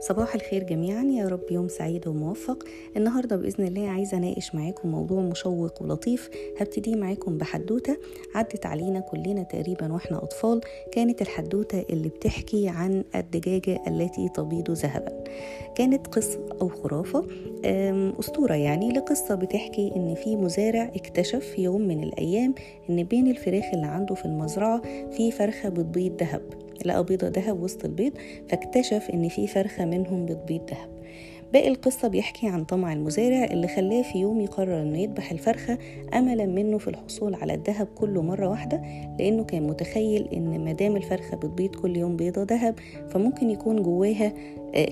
صباح الخير جميعا يا رب يوم سعيد وموفق. النهارده بإذن الله عايزة أناقش معاكم موضوع مشوق ولطيف هبتدي معاكم بحدوتة عدت علينا كلنا تقريبا وإحنا أطفال كانت الحدوتة اللي بتحكي عن الدجاجة التي تبيض ذهبا. كانت قصة أو خرافة أسطورة يعني لقصة بتحكي إن في مزارع اكتشف في يوم من الأيام إن بين الفراخ اللي عنده في المزرعة في فرخة بتبيض ذهب. لقى بيضة ذهب وسط البيض فاكتشف إن في فرخة منهم بتبيض ذهب باقي القصة بيحكي عن طمع المزارع اللي خلاه في يوم يقرر إنه يذبح الفرخة املا منه في الحصول على الذهب كله مرة واحدة لأنه كان متخيل إن مادام الفرخة بتبيض كل يوم بيضة ذهب فممكن يكون جواها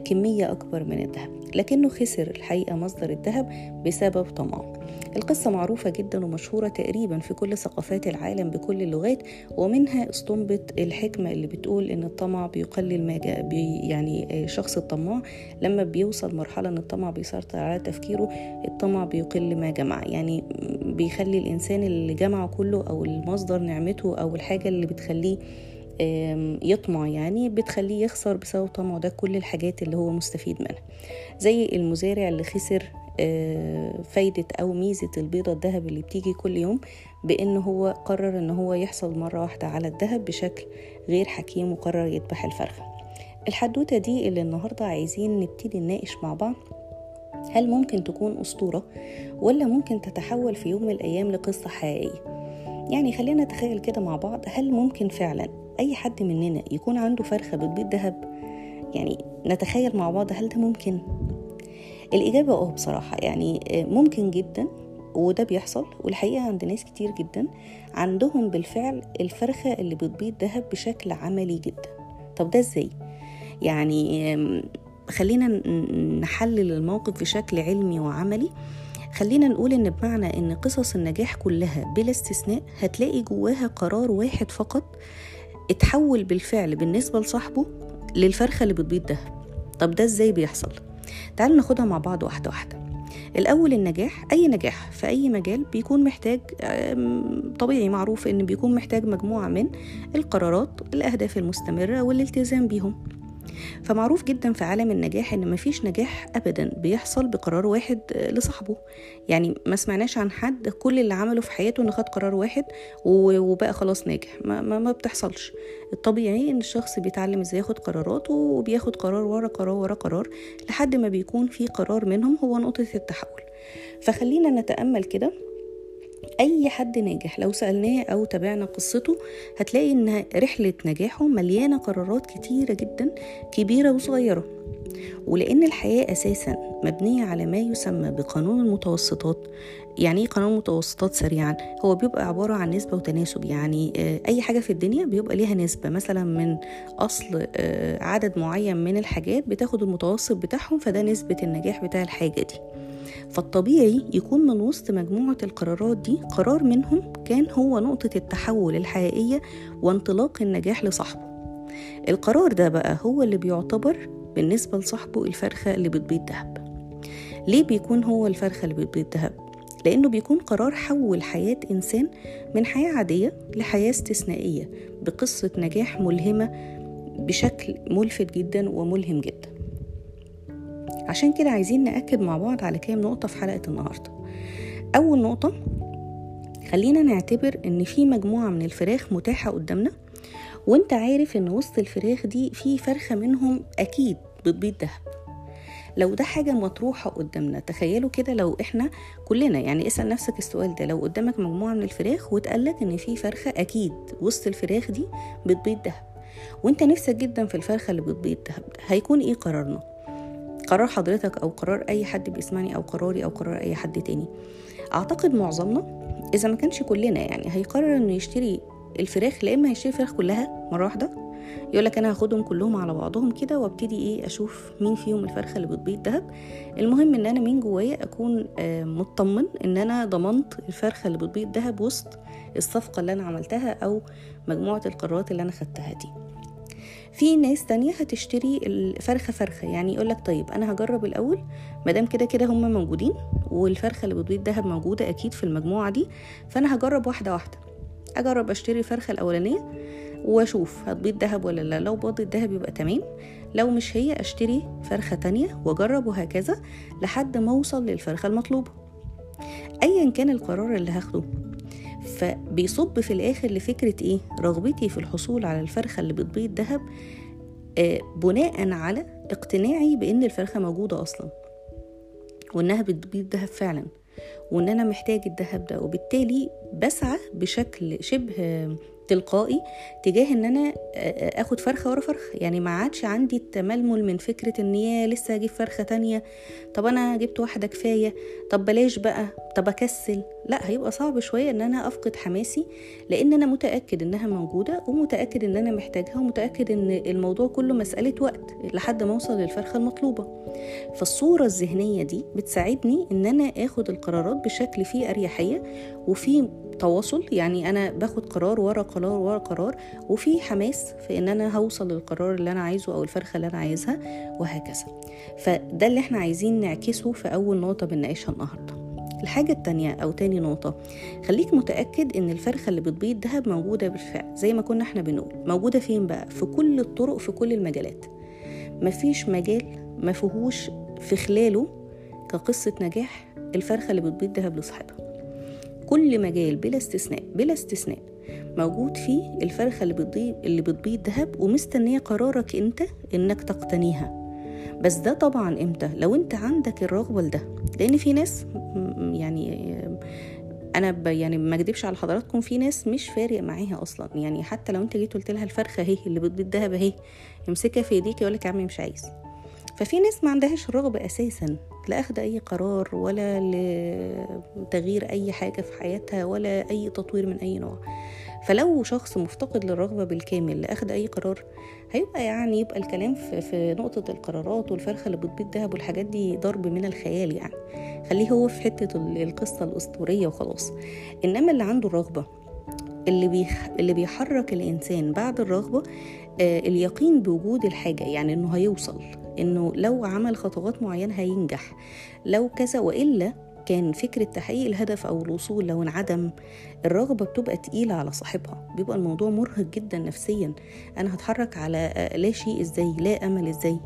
كمية أكبر من الذهب لكنه خسر الحقيقة مصدر الذهب بسبب طمعه. القصة معروفة جدا ومشهورة تقريبا في كل ثقافات العالم بكل اللغات ومنها استنبط الحكمة اللي بتقول إن الطمع بيقلل ما جاء بي يعني شخص الطماع. لما بيوصل مرحلة إن الطمع بيسيطر على تفكيره الطمع بيقل ما جمع. يعني بيخلي الإنسان اللي جمعه كله أو المصدر نعمته أو الحاجة اللي بتخليه يطمع يعني بتخليه يخسر بسبب طمعه ده كل الحاجات اللي هو مستفيد منها. زي المزارع اللي خسر فايدة أو ميزة البيضة الذهب اللي بتيجي كل يوم بأن هو قرر أن هو يحصل مرة واحدة على الذهب بشكل غير حكيم وقرر يذبح الفرخة. الحدوتة دي اللي النهاردة عايزين نبتدي نناقش مع بعض هل ممكن تكون أسطورة ولا ممكن تتحول في يوم من الأيام لقصة حقيقية؟ يعني خلينا نتخيل كده مع بعض هل ممكن فعلا أي حد مننا يكون عنده فرخة بتبيض ذهب؟ يعني نتخيل مع بعض هل ده ممكن؟ الإجابة أه بصراحة يعني ممكن جدا وده بيحصل والحقيقة عند ناس كتير جدا عندهم بالفعل الفرخة اللي بتبيض ذهب بشكل عملي جدا طب ده إزاي؟ يعني خلينا نحلل الموقف بشكل علمي وعملي خلينا نقول إن بمعنى إن قصص النجاح كلها بلا استثناء هتلاقي جواها قرار واحد فقط اتحول بالفعل بالنسبة لصاحبه للفرخة اللي بتبيض ذهب طب ده إزاي بيحصل؟ تعالوا ناخدها مع بعض واحدة واحدة. الأول النجاح أي نجاح في أي مجال بيكون محتاج طبيعي معروف إن بيكون محتاج مجموعة من القرارات الأهداف المستمرة والالتزام بيهم. فمعروف جدا في عالم النجاح إن مفيش نجاح ابدا بيحصل بقرار واحد لصاحبه. يعني ما سمعناش عن حد كل اللي عمله في حياته إنه خد قرار واحد وبقى خلاص ناجح. ما, ما, بتحصلش. الطبيعي إن الشخص بيتعلم إزاي ياخد قراراته وبياخد قرار ورا قرار ورا قرار لحد ما بيكون في قرار منهم هو نقطة التحول. فخلينا نتأمل كده أي حد ناجح. لو سألناه أو تابعنا قصته هتلاقي إن رحلة نجاحه مليانة قرارات كتيرة جدا كبيرة وصغيرة. ولأن الحياة أساسا مبنية على ما يسمى بقانون المتوسطات. يعني إيه قانون متوسطات سريعا؟ هو بيبقى عبارة عن نسبة وتناسب. يعني أي حاجة في الدنيا بيبقى ليها نسبة. مثلا من أصل عدد معين من الحاجات بتاخد المتوسط بتاعهم فده نسبة النجاح بتاع الحاجة دي. فالطبيعي يكون من وسط مجموعة القرارات دي قرار منهم كان هو نقطة التحول الحقيقية وانطلاق النجاح لصاحبه. القرار ده بقى هو اللي بيعتبر بالنسبة لصاحبه الفرخة اللي بتبيض ذهب. ليه بيكون هو الفرخة اللي بتبيض ذهب؟ لأنه بيكون قرار حول حياة إنسان من حياة عادية لحياة استثنائية بقصة نجاح ملهمة بشكل ملفت جدا وملهم جدا. عشان كده عايزين نأكد مع بعض على كام نقطة في حلقة النهاردة. أول نقطة خلينا نعتبر إن في مجموعة من الفراخ متاحة قدامنا وأنت عارف إن وسط الفراخ دي في فرخة منهم أكيد بتبيض دهب. لو ده حاجة مطروحة قدامنا تخيلوا كده لو إحنا كلنا يعني اسأل نفسك السؤال ده لو قدامك مجموعة من الفراخ واتقالك إن في فرخة أكيد وسط الفراخ دي بتبيض دهب وأنت نفسك جدا في الفرخة اللي بتبيض دهب هيكون إيه قرارنا؟ قرار حضرتك أو قرار أي حد بيسمعني أو قراري أو قرار أي حد تاني. أعتقد معظمنا إذا ما كانش كلنا يعني هيقرر إنه يشتري الفراخ لا إما هيشتري الفراخ كلها مرة واحدة يقول لك أنا هاخدهم كلهم على بعضهم كده وأبتدي إيه أشوف مين فيهم الفرخة اللي بتبيض دهب. المهم إن أنا من جوايا أكون مطمن إن أنا ضمنت الفرخة اللي بتبيض دهب وسط الصفقة اللي أنا عملتها أو مجموعة القرارات اللي أنا خدتها دي. في ناس تانية هتشتري الفرخة فرخة. يعني يقولك طيب أنا هجرب الأول مادام كده كده هما موجودين والفرخة اللي بتبيض دهب موجودة أكيد في المجموعة دي فأنا هجرب واحدة واحدة. أجرب أشتري الفرخة الأولانية وأشوف هتبيض دهب ولا لا. لو باضت دهب يبقى تمام لو مش هي أشتري فرخة تانية وأجرب وهكذا لحد ما أوصل للفرخة المطلوبة. ايا كان القرار اللي هاخده. فبيصب في الآخر لفكرة إيه؟ رغبتي في الحصول على الفرخة اللي بتبيض دهب آه بناء على اقتناعي بإن الفرخة موجودة أصلا وإنها بتبيض دهب فعلا وإن أنا محتاج الدهب ده وبالتالي بسعى بشكل شبه تلقائي تجاه إن أنا آخد فرخة ورا فرخة. يعني ما عادش عندي التململ من فكرة إن يا لسه أجيب فرخة تانية طب أنا جبت واحدة كفاية طب بلاش بقى طب أكسل. لا هيبقى صعب شوية إن أنا أفقد حماسي لأن أنا متأكد إنها موجودة ومتأكد إن أنا محتاجها ومتأكد إن الموضوع كله مسألة وقت لحد ما أوصل للفرخة المطلوبة. فالصورة الذهنية دي بتساعدني إن أنا آخد القرارات بشكل فيه أريحية وفيه تواصل يعني أنا باخد قرار ورا قرار ورا قرار وفي حماس في إن أنا هوصل للقرار اللي أنا عايزه أو الفرخة اللي أنا عايزها وهكذا. فده اللي إحنا عايزين نعكسه في أول نقطة بنناقشها النهارده. الحاجة التانية أو تاني نقطة. خليك متأكد إن الفرخة اللي بتبيض دهب موجودة بالفعل زي ما كنا إحنا بنقول. موجودة فين بقى؟ في كل الطرق في كل المجالات. مفيش مجال ما فيهوش في خلاله كقصة نجاح الفرخة اللي بتبيض دهب لصاحبها. كل مجال بلا استثناء بلا استثناء موجود فيه الفرخة اللي بتبيض اللي بتبيض دهب ومستنية قرارك أنت إنك تقتنيها. بس ده طبعا إمتى؟ لو أنت عندك الرغبة لده. لأن في ناس يعني أنا يعني ما اكدبش على حضراتكم في ناس مش فارق معاها أصلا. يعني حتى لو انت جيت قلت لها الفرخة اهي اللي بتبيض دهب اهي يمسكها في ايديك يقول لك يا عمي مش عايز. ففي ناس ما عندهاش رغبة أساسا لا أخذ أي قرار ولا لتغيير أي حاجة في حياتها ولا أي تطوير من أي نوع. فلو شخص مفتقد للرغبة بالكامل لأخذ أي قرار هيبقى يعني يبقى الكلام في, نقطة القرارات والفرخة اللي بتبيض دهب والحاجات دي ضرب من الخيال يعني خليه هو في حتة القصة الأسطورية وخلاص إنما اللي عنده الرغبة اللي. اللي بيحرك الإنسان بعد الرغبة آه اليقين بوجود الحاجة يعني إنه هيوصل إنه لو عمل خطوات معينة هينجح لو كذا وإلا كان فكرة تحقيق الهدف أو الوصول لو انعدم الرغبة بتبقى تقيلة على صاحبها. بيبقى الموضوع مرهق جدا نفسيا. أنا هتحرك على لا شيء إزاي لا أمل إزاي؟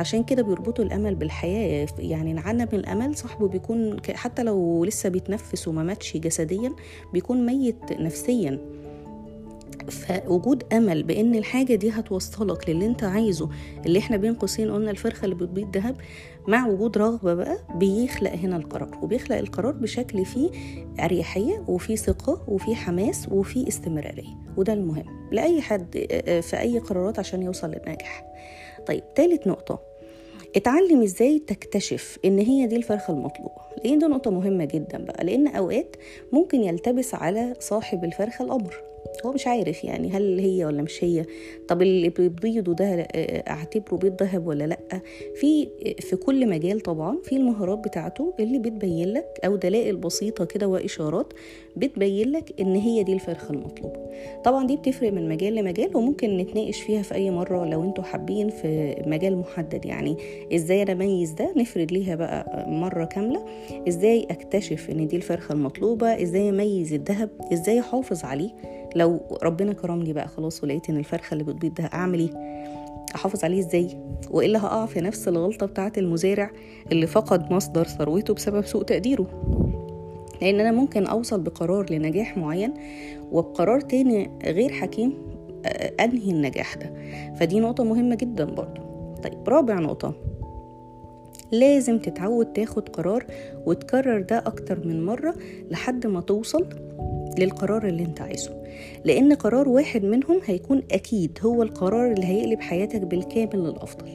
عشان كده بيربطوا الأمل بالحياة. يعني انعدم الأمل صاحبه بيكون حتى لو لسه بيتنفس وما ماتش جسديا بيكون ميت نفسيا. فوجود أمل بإن الحاجة دي هتوصلك للي أنت عايزه اللي إحنا بين قوسين قلنا الفرخة اللي بتبيض دهب مع وجود رغبة بقى بيخلق هنا القرار وبيخلق القرار بشكل فيه أريحية وفيه ثقة وفيه حماس وفيه استمرارية وده المهم لأي حد في أي قرارات عشان يوصل للنجاح طيب تالت نقطة اتعلم إزاي تكتشف إن هي دي الفرخة المطلوبة؟ لأن دي نقطة مهمة جدا بقى لأن أوقات ممكن يلتبس على صاحب الفرخة الامر هو مش عارف يعني هل هي ولا مش هي. طب اللي بيبيضه ده أعتبره بيض ذهب ولا لأ؟ في في كل مجال طبعا في المهارات بتاعته اللي بتبين لك أو دلائل بسيطة كده وإشارات بتبين لك إن هي دي الفرخة المطلوبة. طبعا دي بتفرق من مجال لمجال وممكن نتناقش فيها في أي مرة لو أنتوا حابين في مجال محدد. يعني إزاي أنا أميز ده؟ نفرد ليها بقى مرة كاملة. إزاي أكتشف إن دي الفرخة المطلوبة؟ إزاي أميز الذهب؟ إزاي أحافظ عليه؟ لو ربنا كرمني بقى خلاص ولقيت إن الفرخة اللي بتبيض ده أعمل إيه؟ أحافظ عليه إزاي؟ وإلا هقع في نفس الغلطة بتاعة المزارع اللي فقد مصدر ثروته بسبب سوء تقديره. لأن أنا ممكن أوصل بقرار لنجاح معين وبقرار تاني غير حكيم أنهي النجاح ده. فدي نقطة مهمة جدا برضو. طيب رابع نقطة. لازم تتعود تاخد قرار وتكرر ده أكتر من مرة لحد ما توصل للقرار اللي انت عايزه. لأن قرار واحد منهم هيكون أكيد هو القرار اللي هيقلب حياتك بالكامل للأفضل.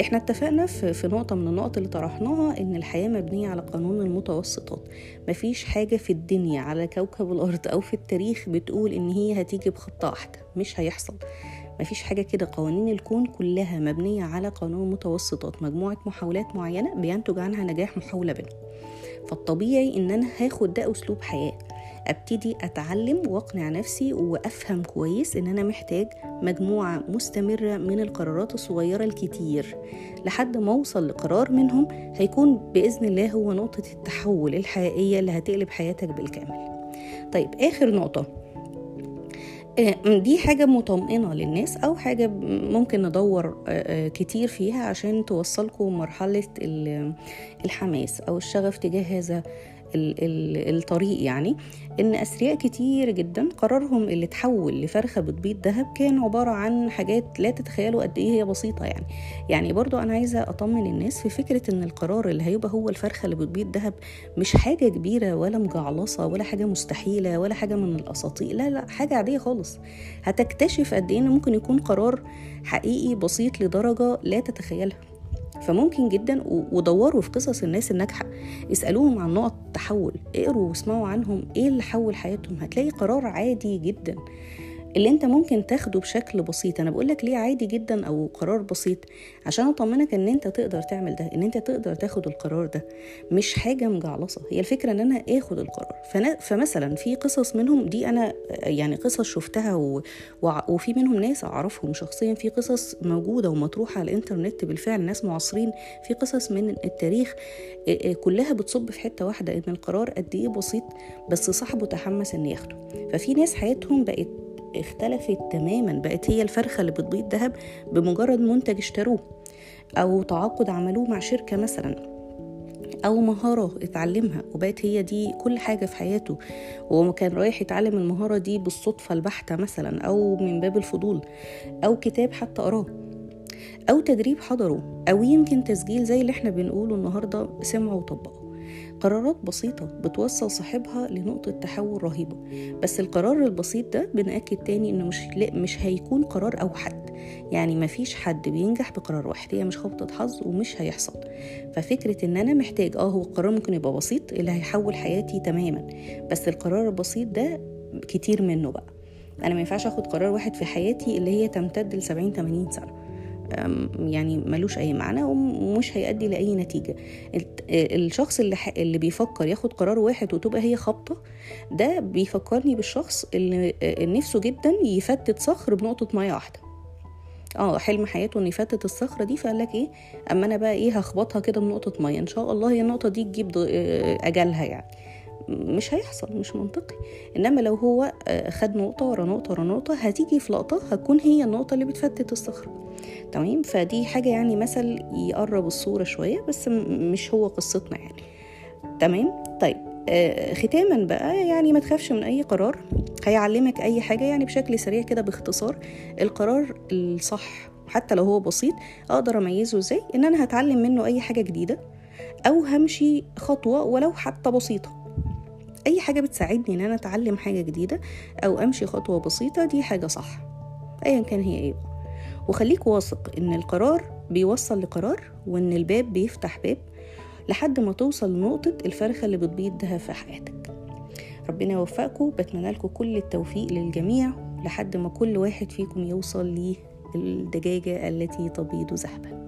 إحنا اتفقنا في نقطة من النقط اللي طرحناها إن الحياة مبنية على قانون المتوسطات. مفيش حاجة في الدنيا على كوكب الأرض أو في التاريخ بتقول إن هي هتيجي بخطة واحدة. مش هيحصل. مفيش حاجة كده. قوانين الكون كلها مبنية على قانون متوسطات. مجموعة محاولات معينة بينتج عنها نجاح محاولة بينهم. فالطبيعي إن أنا هاخد ده أسلوب حياة. أبتدي أتعلم وأقنع نفسي وأفهم كويس إن أنا محتاج مجموعة مستمرة من القرارات الصغيرة الكتير. لحد ما أوصل لقرار منهم هيكون بإذن الله هو نقطة التحول الحقيقية اللي هتقلب حياتك بالكامل. طيب آخر نقطة. آه، دي حاجة مطمئنة للناس أو حاجة ممكن ندور آه، آه، كتير فيها عشان توصلكم مرحلة الحماس أو الشغف تجاه هذا الطريق يعني إن أثرياء كتير جدا قرارهم اللي تحول لفرخة بتبيض ذهب كان عبارة عن حاجات لا تتخيلوا قد إيه هي بسيطة يعني. يعني برضو أنا عايزة أطمن الناس في فكرة إن القرار اللي هيبقى هو الفرخة اللي بتبيض ذهب مش حاجة كبيرة ولا مجعلصة ولا حاجة مستحيلة ولا حاجة من الأساطير لا لا حاجة عادية خالص. هتكتشف قد إيه ممكن يكون قرار حقيقي بسيط لدرجة لا تتخيلها. فممكن جدا ودوروا في قصص الناس الناجحة. اسألوهم عن نقط التحول اقروا واسمعوا عنهم إيه اللي حول حياتهم؟ هتلاقي قرار عادي جدا. اللي انت ممكن تاخده بشكل بسيط. أنا بقولك ليه عادي جدا أو قرار بسيط عشان اطمنك ان انت تقدر تعمل ده ان انت تقدر تاخد القرار ده. مش حاجة مجعلصة. هي الفكرة ان أنا آخد القرار. فنا فمثلا في قصص منهم دي أنا يعني قصص شفتها و... وفي منهم ناس اعرفهم شخصيا. في قصص موجودة ومطروحة على الإنترنت بالفعل ناس معاصرين. في قصص من التاريخ كلها بتصب في حتة واحدة إن القرار قد إيه بسيط بس صاحبه تحمس ان ياخده. ففي ناس حياتهم بقت اختلفت تماما بقت هي الفرخة اللي بتبيض ذهب بمجرد منتج اشتروه أو تعاقد عملوه مع شركة مثلا أو مهارة اتعلمها وبقت هي دي كل حاجة في حياته. وهو كان رايح يتعلم المهارة دي بالصدفة البحتة مثلا أو من باب الفضول أو كتاب حتى قراه أو تدريب حضره أو يمكن تسجيل زي اللي إحنا بنقوله النهاردة سمعه وطبقه. قرارات بسيطة بتوصل صاحبها لنقطة تحول رهيبة بس القرار البسيط ده بنأكد تاني إنه مش مش هيكون قرار اوحد يعني مفيش حد بينجح بقرار واحد هي مش خبطة حظ ومش هيحصل. ففكرة إن أنا محتاج آه هو القرار ممكن يبقى بسيط اللي هيحول حياتي تماما بس القرار البسيط ده كتير منه بقى. أنا ما ينفعش آخد قرار واحد في حياتي اللي هي تمتد ل 70 80 سنة. يعني ملوش أي معنى ومش هيؤدي لأي نتيجة. الشخص اللي اللي بيفكر ياخد قرار واحد وتبقى هي خبطة ده بيفكرني بالشخص اللي نفسه جدا يفتت صخر بنقطة ميه واحدة. آه حلم حياته انه يفتت الصخرة دي فقال لك إيه أما أنا بقى إيه هخبطها كده بنقطة ميه إن شاء الله هي النقطة دي تجيب أجلها يعني. مش هيحصل مش منطقي. إنما لو هو خد نقطة ورا نقطة ورا نقطة هتيجي في لقطة هتكون هي النقطة اللي بتفتت الصخرة. تمام؟ فدي حاجة يعني مثل يقرب الصورة شوية بس مش هو قصتنا يعني. تمام؟ طيب آه ختاما بقى يعني ما تخافش من أي قرار. هيعلمك أي حاجة يعني بشكل سريع كده باختصار. القرار الصح حتى لو هو بسيط أقدر أميزه إزاي؟ إن أنا هتعلم منه أي حاجة جديدة أو همشي خطوة ولو حتى بسيطة. أي حاجة بتساعدني إن أنا أتعلم حاجة جديدة أو أمشي خطوة بسيطة دي حاجة صح. ايا كان هي إيه. وخليك واثق إن القرار بيوصل لقرار وإن الباب بيفتح باب لحد ما توصل لنقطة الفرخة اللي بتبيضها في حياتك. ربنا يوفقكم بتمنى لكم كل التوفيق للجميع لحد ما كل واحد فيكم يوصل للدجاجة التي تبيض ذهبا.